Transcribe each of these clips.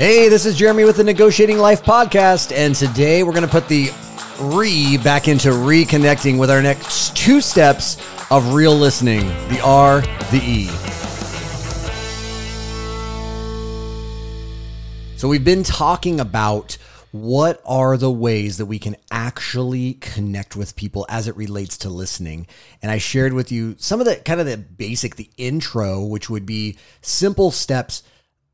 Hey, this is Jeremy with the Negotiating Life podcast, and today we're going to put the re back into reconnecting with our next two steps of real listening the R, the E. So, we've been talking about what are the ways that we can actually connect with people as it relates to listening and i shared with you some of the kind of the basic the intro which would be simple steps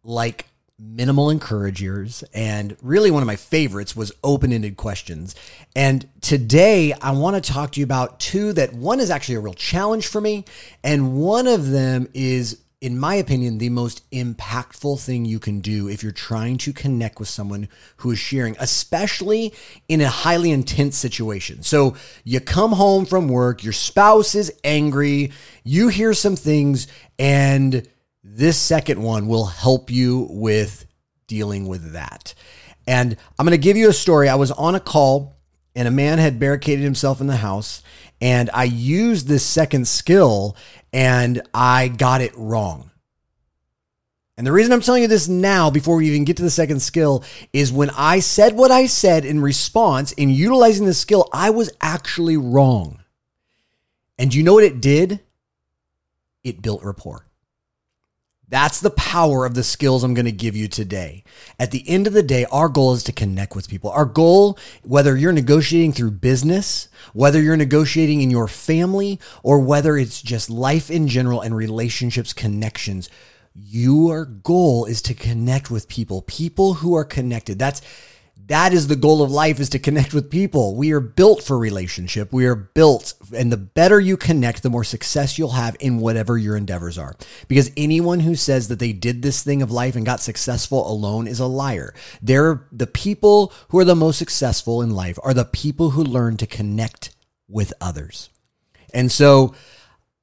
like minimal encouragers and really one of my favorites was open-ended questions and today i want to talk to you about two that one is actually a real challenge for me and one of them is in my opinion, the most impactful thing you can do if you're trying to connect with someone who is sharing, especially in a highly intense situation. So you come home from work, your spouse is angry, you hear some things, and this second one will help you with dealing with that. And I'm going to give you a story. I was on a call and a man had barricaded himself in the house and I used this second skill and I got it wrong. And the reason I'm telling you this now, before we even get to the second skill, is when I said what I said in response, in utilizing the skill, I was actually wrong. And you know what it did? It built rapport. That's the power of the skills I'm going to give you today. At the end of the day, our goal is to connect with people. Our goal, whether you're negotiating through business, whether you're negotiating in your family, or whether it's just life in general and relationships, connections, your goal is to connect with people, people who are connected. That's that is the goal of life is to connect with people. We are built for relationship. We are built and the better you connect, the more success you'll have in whatever your endeavors are. Because anyone who says that they did this thing of life and got successful alone is a liar. They're the people who are the most successful in life are the people who learn to connect with others. And so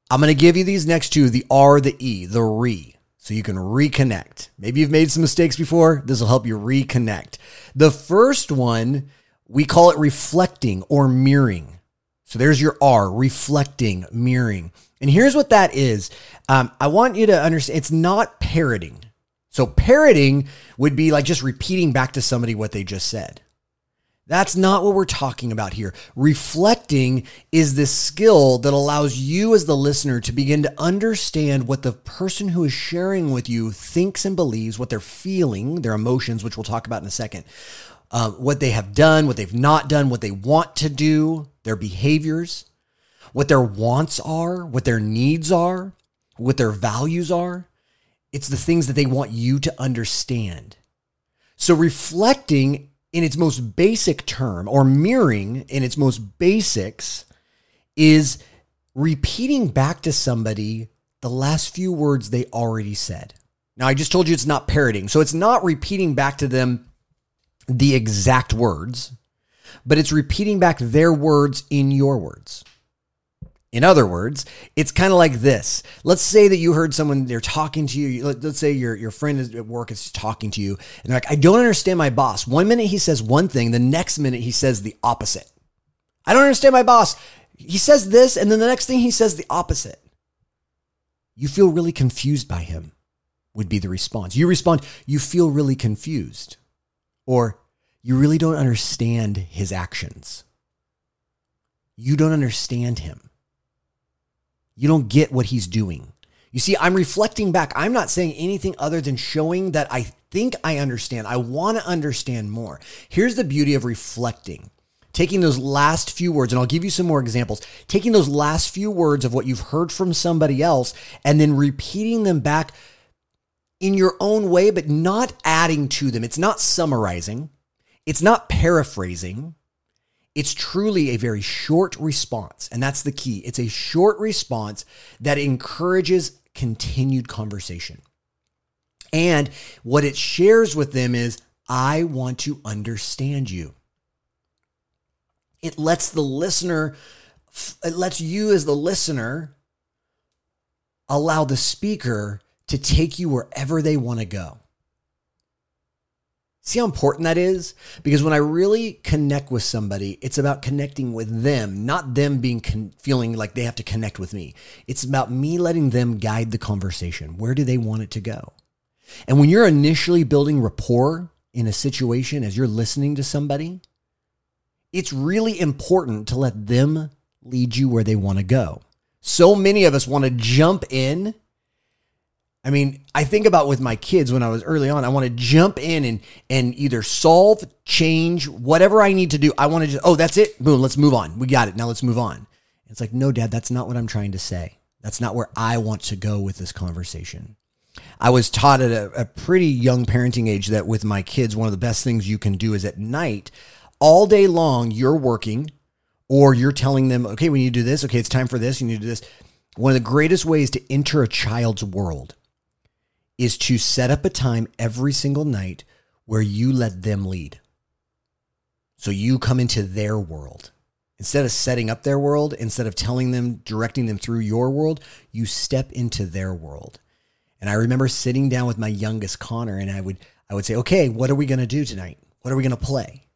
I'm going to give you these next two, the R, the E, the re so you can reconnect. Maybe you've made some mistakes before. This will help you reconnect. The first one, we call it reflecting or mirroring. So there's your R, reflecting, mirroring. And here's what that is. Um, I want you to understand it's not parroting. So parroting would be like just repeating back to somebody what they just said. That's not what we're talking about here. Reflecting is this skill that allows you, as the listener, to begin to understand what the person who is sharing with you thinks and believes, what they're feeling, their emotions, which we'll talk about in a second, uh, what they have done, what they've not done, what they want to do, their behaviors, what their wants are, what their needs are, what their values are. It's the things that they want you to understand. So, reflecting in its most basic term, or mirroring in its most basics, is repeating back to somebody the last few words they already said. Now, I just told you it's not parroting. So it's not repeating back to them the exact words, but it's repeating back their words in your words. In other words, it's kind of like this. Let's say that you heard someone, they're talking to you. Let's say your, your friend is at work is talking to you, and they're like, I don't understand my boss. One minute he says one thing, the next minute he says the opposite. I don't understand my boss. He says this, and then the next thing he says the opposite. You feel really confused by him, would be the response. You respond, you feel really confused, or you really don't understand his actions. You don't understand him. You don't get what he's doing. You see, I'm reflecting back. I'm not saying anything other than showing that I think I understand. I want to understand more. Here's the beauty of reflecting. Taking those last few words, and I'll give you some more examples. Taking those last few words of what you've heard from somebody else and then repeating them back in your own way, but not adding to them. It's not summarizing, it's not paraphrasing. It's truly a very short response. And that's the key. It's a short response that encourages continued conversation. And what it shares with them is, I want to understand you. It lets the listener, it lets you as the listener allow the speaker to take you wherever they want to go. See how important that is? Because when I really connect with somebody, it's about connecting with them, not them being con- feeling like they have to connect with me. It's about me letting them guide the conversation. Where do they want it to go? And when you're initially building rapport in a situation as you're listening to somebody, it's really important to let them lead you where they want to go. So many of us want to jump in. I mean, I think about with my kids when I was early on, I want to jump in and and either solve, change, whatever I need to do. I want to just, oh, that's it. Boom, let's move on. We got it. Now let's move on. It's like, no, dad, that's not what I'm trying to say. That's not where I want to go with this conversation. I was taught at a, a, pretty young parenting age that with my kids, one of the best things you can do is at night, all day long, you're working or you're telling them, okay, we need to do this. Okay, it's time for this. You need to do this. One of the greatest ways to enter a child's world is to set up a time every single night where you let them lead. So you come into their world. Instead of setting up their world, instead of telling them, directing them through your world, you step into their world. And I remember sitting down with my youngest Connor and I would I would say, "Okay, what are we going to do tonight? What are we going to play?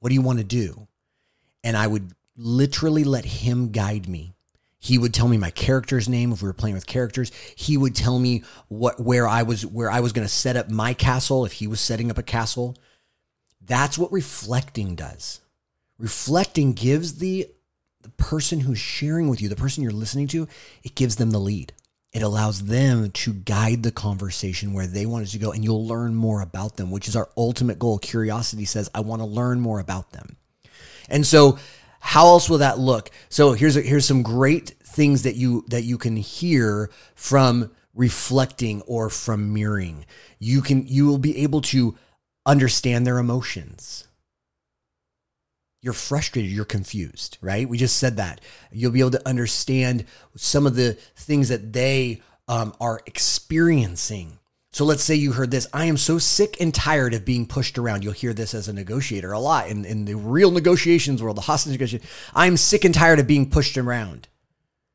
What do you want to do?" And I would literally let him guide me. He would tell me my character's name if we were playing with characters. He would tell me what where I was where I was going to set up my castle if he was setting up a castle. That's what reflecting does. Reflecting gives the the person who's sharing with you, the person you're listening to, it gives them the lead. It allows them to guide the conversation where they want it to go, and you'll learn more about them, which is our ultimate goal. Curiosity says, I want to learn more about them. And so, how else will that look? So here's a, here's some great things that you that you can hear from reflecting or from mirroring. You can you will be able to understand their emotions you're frustrated, you're confused, right? We just said that. You'll be able to understand some of the things that they um, are experiencing. So let's say you heard this I am so sick and tired of being pushed around. You'll hear this as a negotiator a lot in, in the real negotiations world, the hostage negotiation. I'm sick and tired of being pushed around.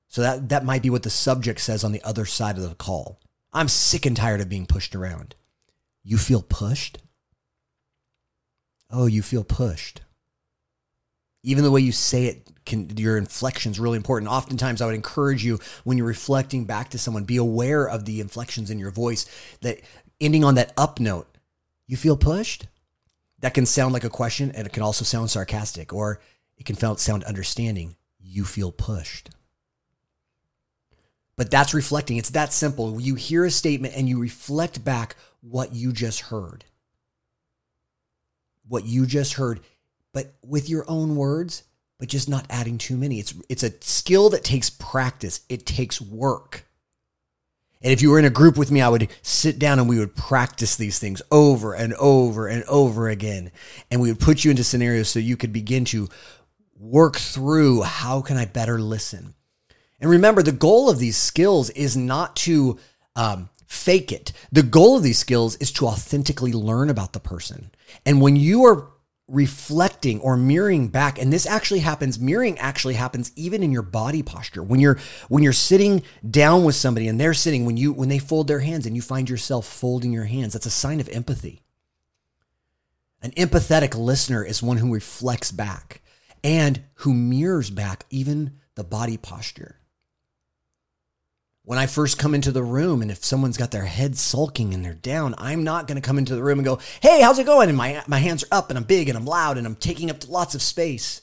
So that, that might be what the subject says on the other side of the call. I'm sick and tired of being pushed around. You feel pushed? Oh, you feel pushed even the way you say it can your inflection is really important. Oftentimes i would encourage you when you're reflecting back to someone be aware of the inflections in your voice that ending on that up note you feel pushed? That can sound like a question and it can also sound sarcastic or it can sound understanding. You feel pushed. But that's reflecting. It's that simple. You hear a statement and you reflect back what you just heard. What you just heard but with your own words, but just not adding too many. It's it's a skill that takes practice. It takes work. And if you were in a group with me, I would sit down and we would practice these things over and over and over again. And we would put you into scenarios so you could begin to work through how can I better listen. And remember, the goal of these skills is not to um, fake it. The goal of these skills is to authentically learn about the person. And when you are reflecting or mirroring back. And this actually happens mirroring actually happens even in your body posture. When you're when you're sitting down with somebody and they're sitting when you when they fold their hands and you find yourself folding your hands that's a sign of empathy. An empathetic listener is one who reflects back and who mirrors back even the body posture when I first come into the room and if someone's got their head sulking and they're down, I'm not going to come into the room and go, "Hey, how's it going?" and my my hands are up and I'm big and I'm loud and I'm taking up lots of space.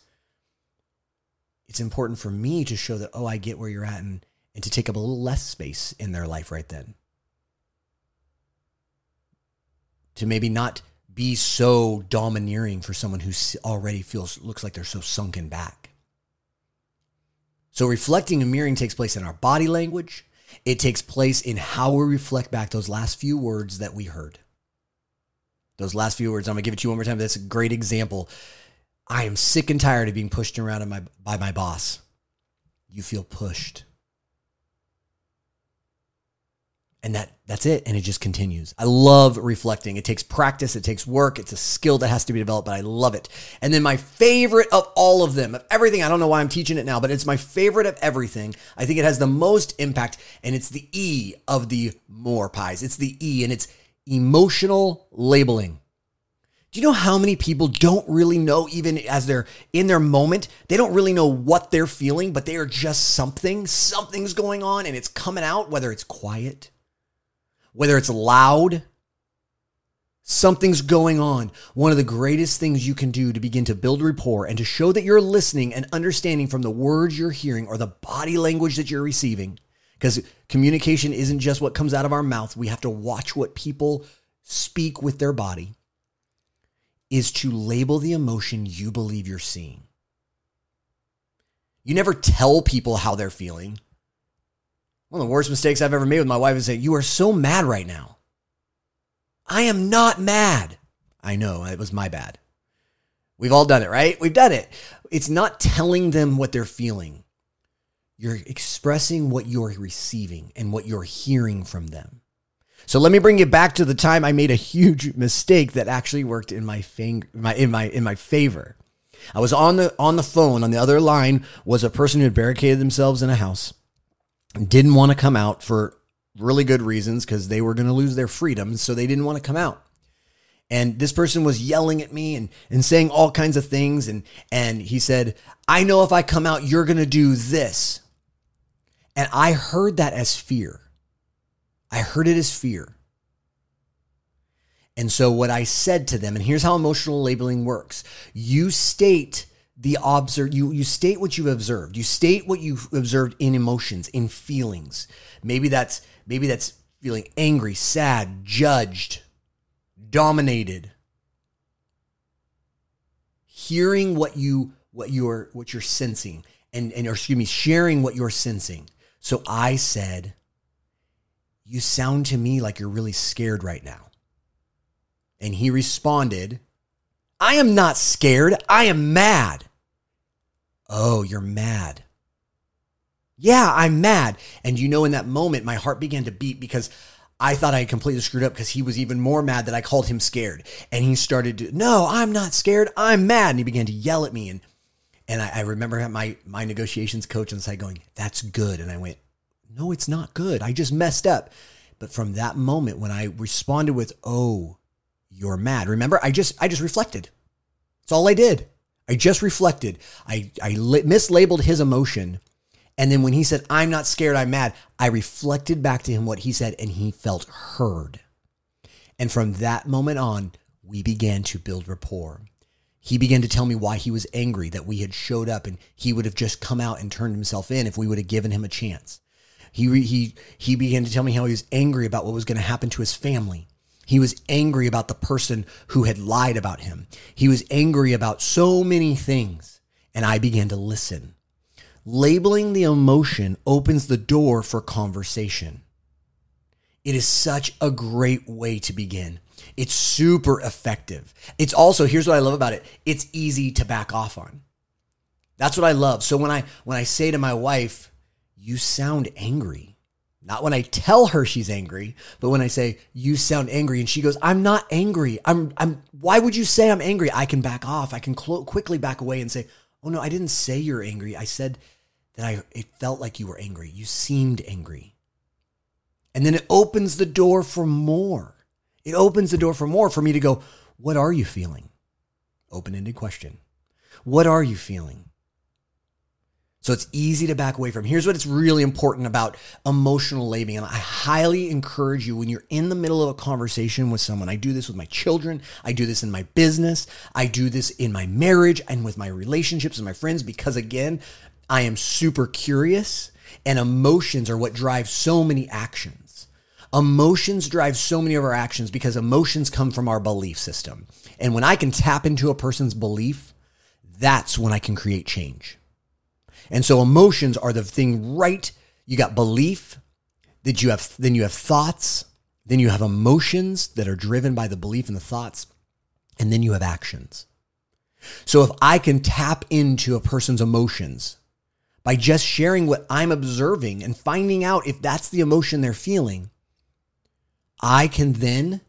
It's important for me to show that, "Oh, I get where you're at," and and to take up a little less space in their life right then. To maybe not be so domineering for someone who already feels looks like they're so sunken back. So reflecting and mirroring takes place in our body language, it takes place in how we reflect back those last few words that we heard. Those last few words, I'm gonna give it to you one more time. That's a great example. I am sick and tired of being pushed around by my boss. You feel pushed and that that's it and it just continues. I love reflecting. It takes practice it takes work it's a skill that has to be developed but i love it. And then my favorite of all of them of everything i don't know why i'm teaching it now but it's my favorite of everything. I think it has the most impact and it's the e of the more pies. It's the e and it's emotional labeling. Do you know how many people don't really know, even as they're in their moment, they don't really know what they're feeling, but they are just something. Something's going on and it's coming out, whether it's quiet, whether it's loud, something's going on. One of the greatest things you can do to begin to build rapport and to show that you're listening and understanding from the words you're hearing or the body language that you're receiving. Because communication isn't just what comes out of our mouth. We have to watch what people speak with their body, is to label the emotion you believe you're seeing. You never tell people how they're feeling. One of the worst mistakes I've ever made with my wife is that You are so mad right now. I am not mad. I know, it was my bad. We've all done it, right? We've done it. It's not telling them what they're feeling. You're expressing what you're receiving and what you're hearing from them. So let me bring you back to the time I made a huge mistake that actually worked in my, fang- my in my in my favor. I was on the on the phone. On the other line was a person who had barricaded themselves in a house, didn't want to come out for really good reasons because they were going to lose their freedom, so they didn't want to come out. And this person was yelling at me and, and saying all kinds of things. And, and he said, I know if I come out, you're going to do this. And I heard that as fear. I heard it as fear. And so what I said to them, and here's how emotional labeling works. You state the observe you you state what you've observed. You state what you've observed in emotions, in feelings. Maybe that's maybe that's feeling angry, sad, judged, dominated. Hearing what you what you're what you're sensing and and or excuse me, sharing what you're sensing. So I said, You sound to me like you're really scared right now. And he responded, I am not scared. I am mad. Oh, you're mad. Yeah, I'm mad. And you know, in that moment, my heart began to beat because I thought I had completely screwed up because he was even more mad that I called him scared. And he started to, no, I'm not scared. I'm mad. And he began to yell at me. And, and I, I remember my, my negotiations coach on the side going, that's good. And I went, no, it's not good. I just messed up. But from that moment, when I responded with, oh, you're mad. Remember, I just I just reflected. That's all I did. I just reflected. I I mislabeled his emotion, and then when he said, "I'm not scared, I'm mad," I reflected back to him what he said, and he felt heard. And from that moment on, we began to build rapport. He began to tell me why he was angry that we had showed up, and he would have just come out and turned himself in if we would have given him a chance. He he he began to tell me how he was angry about what was going to happen to his family he was angry about the person who had lied about him. He was angry about so many things. And I began to listen. Labeling the emotion opens the door for conversation. It is such a great way to begin. It's super effective. It's also, here's what I love about it. It's easy to back off on. That's what I love. So when I when I say to my wife, you sound angry not when I tell her she's angry, but when I say, you sound angry. And she goes, I'm not angry. I'm, I'm, why would you say I'm angry? I can back off. I can cl- quickly back away and say, oh no, I didn't say you're angry. I said that I, it felt like you were angry. You seemed angry. And then it opens the door for more. It opens the door for more for me to go, what are you feeling? Open ended question. What are you feeling? So it's easy to back away from. Here's what it's really important about emotional labeling. And I highly encourage you when you're in the middle of a conversation with someone. I do this with my children. I do this in my business. I do this in my marriage and with my relationships and my friends because again, I am super curious and emotions are what drive so many actions. Emotions drive so many of our actions because emotions come from our belief system. And when I can tap into a person's belief, that's when I can create change. And so emotions are the thing right. You got belief, that you have then you have thoughts, then you have emotions that are driven by the belief and the thoughts, and then you have actions. So if I can tap into a person's emotions by just sharing what I'm observing and finding out if that's the emotion they're feeling, I can then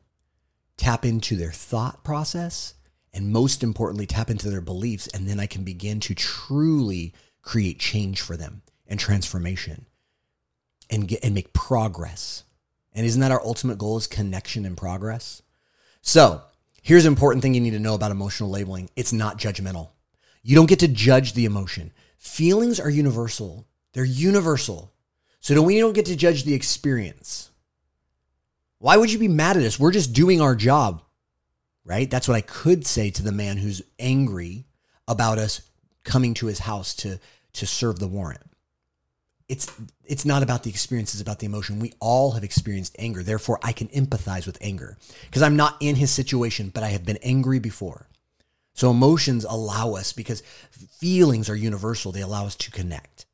tap into their thought process and most importantly tap into their beliefs and then I can begin to truly create change for them and transformation and get and make progress. And isn't that our ultimate goal is connection and progress? So, here's an important thing you need to know about emotional labeling. It's not judgmental. You don't get to judge the emotion. Feelings are universal. They're universal. So we don't get to judge the experience. Why would you be mad at us? We're just doing our job, right? That's what I could say to the man who's angry about us coming to his house to, to serve the warrant. It's, it's not about the experience, it's about the emotion. We all have experienced anger. Therefore, I can empathize with anger because I'm not in his situation, but I have been angry before. So emotions allow us because feelings are universal. They allow us to connect.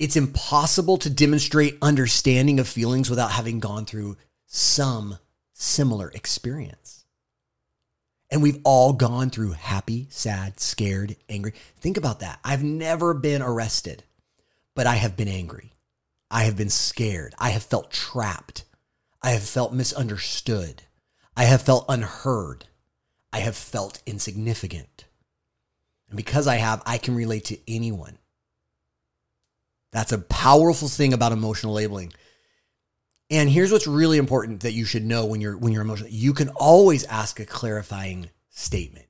It's impossible to demonstrate understanding of feelings without having gone through some similar experience. And we've all gone through happy, sad, scared, angry. Think about that. I've never been arrested, but I have been angry. I have been scared. I have felt trapped. I have felt misunderstood. I have felt unheard. I have felt insignificant. And because I have, I can relate to anyone. That's a powerful thing about emotional labeling. And here's what's really important that you should know when you're when you're emotional. You can always ask a clarifying statement.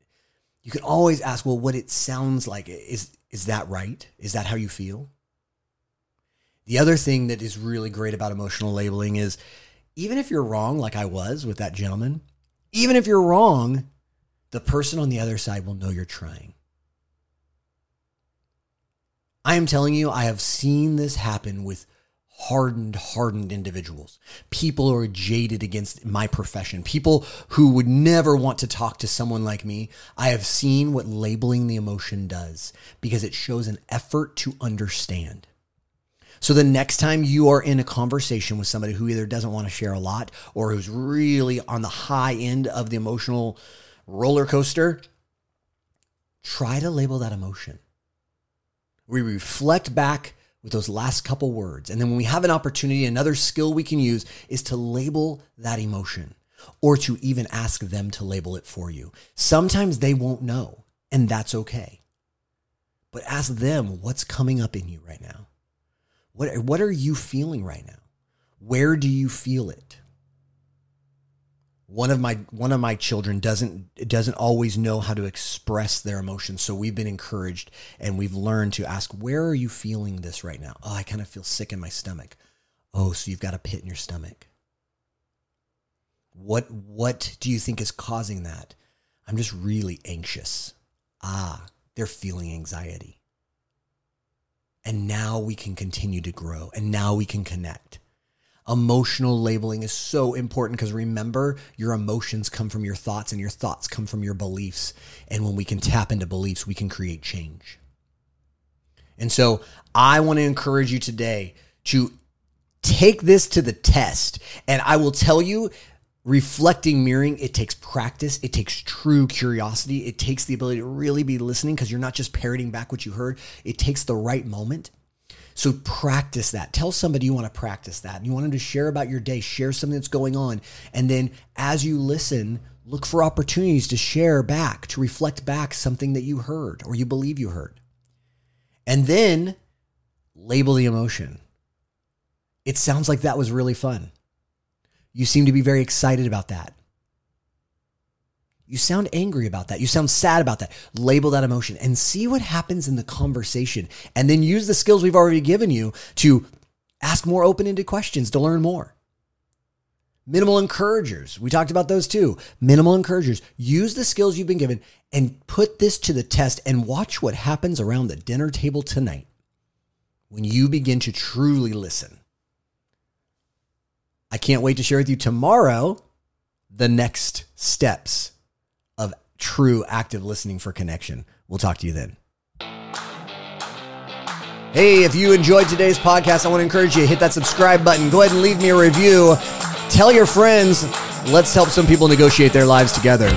You can always ask, well, what it sounds like is is that right? Is that how you feel? The other thing that is really great about emotional labeling is even if you're wrong, like I was with that gentleman, even if you're wrong, the person on the other side will know you're trying. I am telling you, I have seen this happen with hardened, hardened individuals, people who are jaded against my profession, people who would never want to talk to someone like me. I have seen what labeling the emotion does because it shows an effort to understand. So the next time you are in a conversation with somebody who either doesn't want to share a lot or who's really on the high end of the emotional roller coaster, try to label that emotion. We reflect back with those last couple words. And then when we have an opportunity, another skill we can use is to label that emotion or to even ask them to label it for you. Sometimes they won't know, and that's okay. But ask them what's coming up in you right now. What, what are you feeling right now? Where do you feel it? One of my one of my children doesn't doesn't always know how to express their emotions. So we've been encouraged and we've learned to ask where are you feeling this right now? Oh i kind of feel sick in my stomach. Oh so you've got a pit in your stomach. What what do you think is causing that? I'm just really anxious. Ah they're feeling anxiety. And now we can continue to grow and now we can connect emotional labeling is so important because remember, your emotions come from your thoughts and your thoughts come from your beliefs. And when we can tap into beliefs, we can create change. And so I want to encourage you today to take this to the test. And I will tell you, reflecting mirroring it takes practice it takes true curiosity it takes the ability to really be listening because you're not just parroting back what you heard it takes the right moment so practice that. Tell somebody you want to practice that. You want them to share about your day, share something that's going on. And then as you listen, look for opportunities to share back, to reflect back something that you heard or you believe you heard. And then label the emotion. It sounds like that was really fun. You seem to be very excited about that. You sound angry about that. You sound sad about that. Label that emotion and see what happens in the conversation. And then use the skills we've already given you to ask more open ended questions to learn more. Minimal encouragers. We talked about those too. Minimal encouragers. Use the skills you've been given and put this to the test and watch what happens around the dinner table tonight when you begin to truly listen. I can't wait to share with you tomorrow the next steps true active listening for connection. We'll talk to you then. Hey, if you enjoyed today's podcast, I want to encourage you to hit that subscribe button. Go ahead and leave me a review. Tell your friends. Let's help some people negotiate their lives together.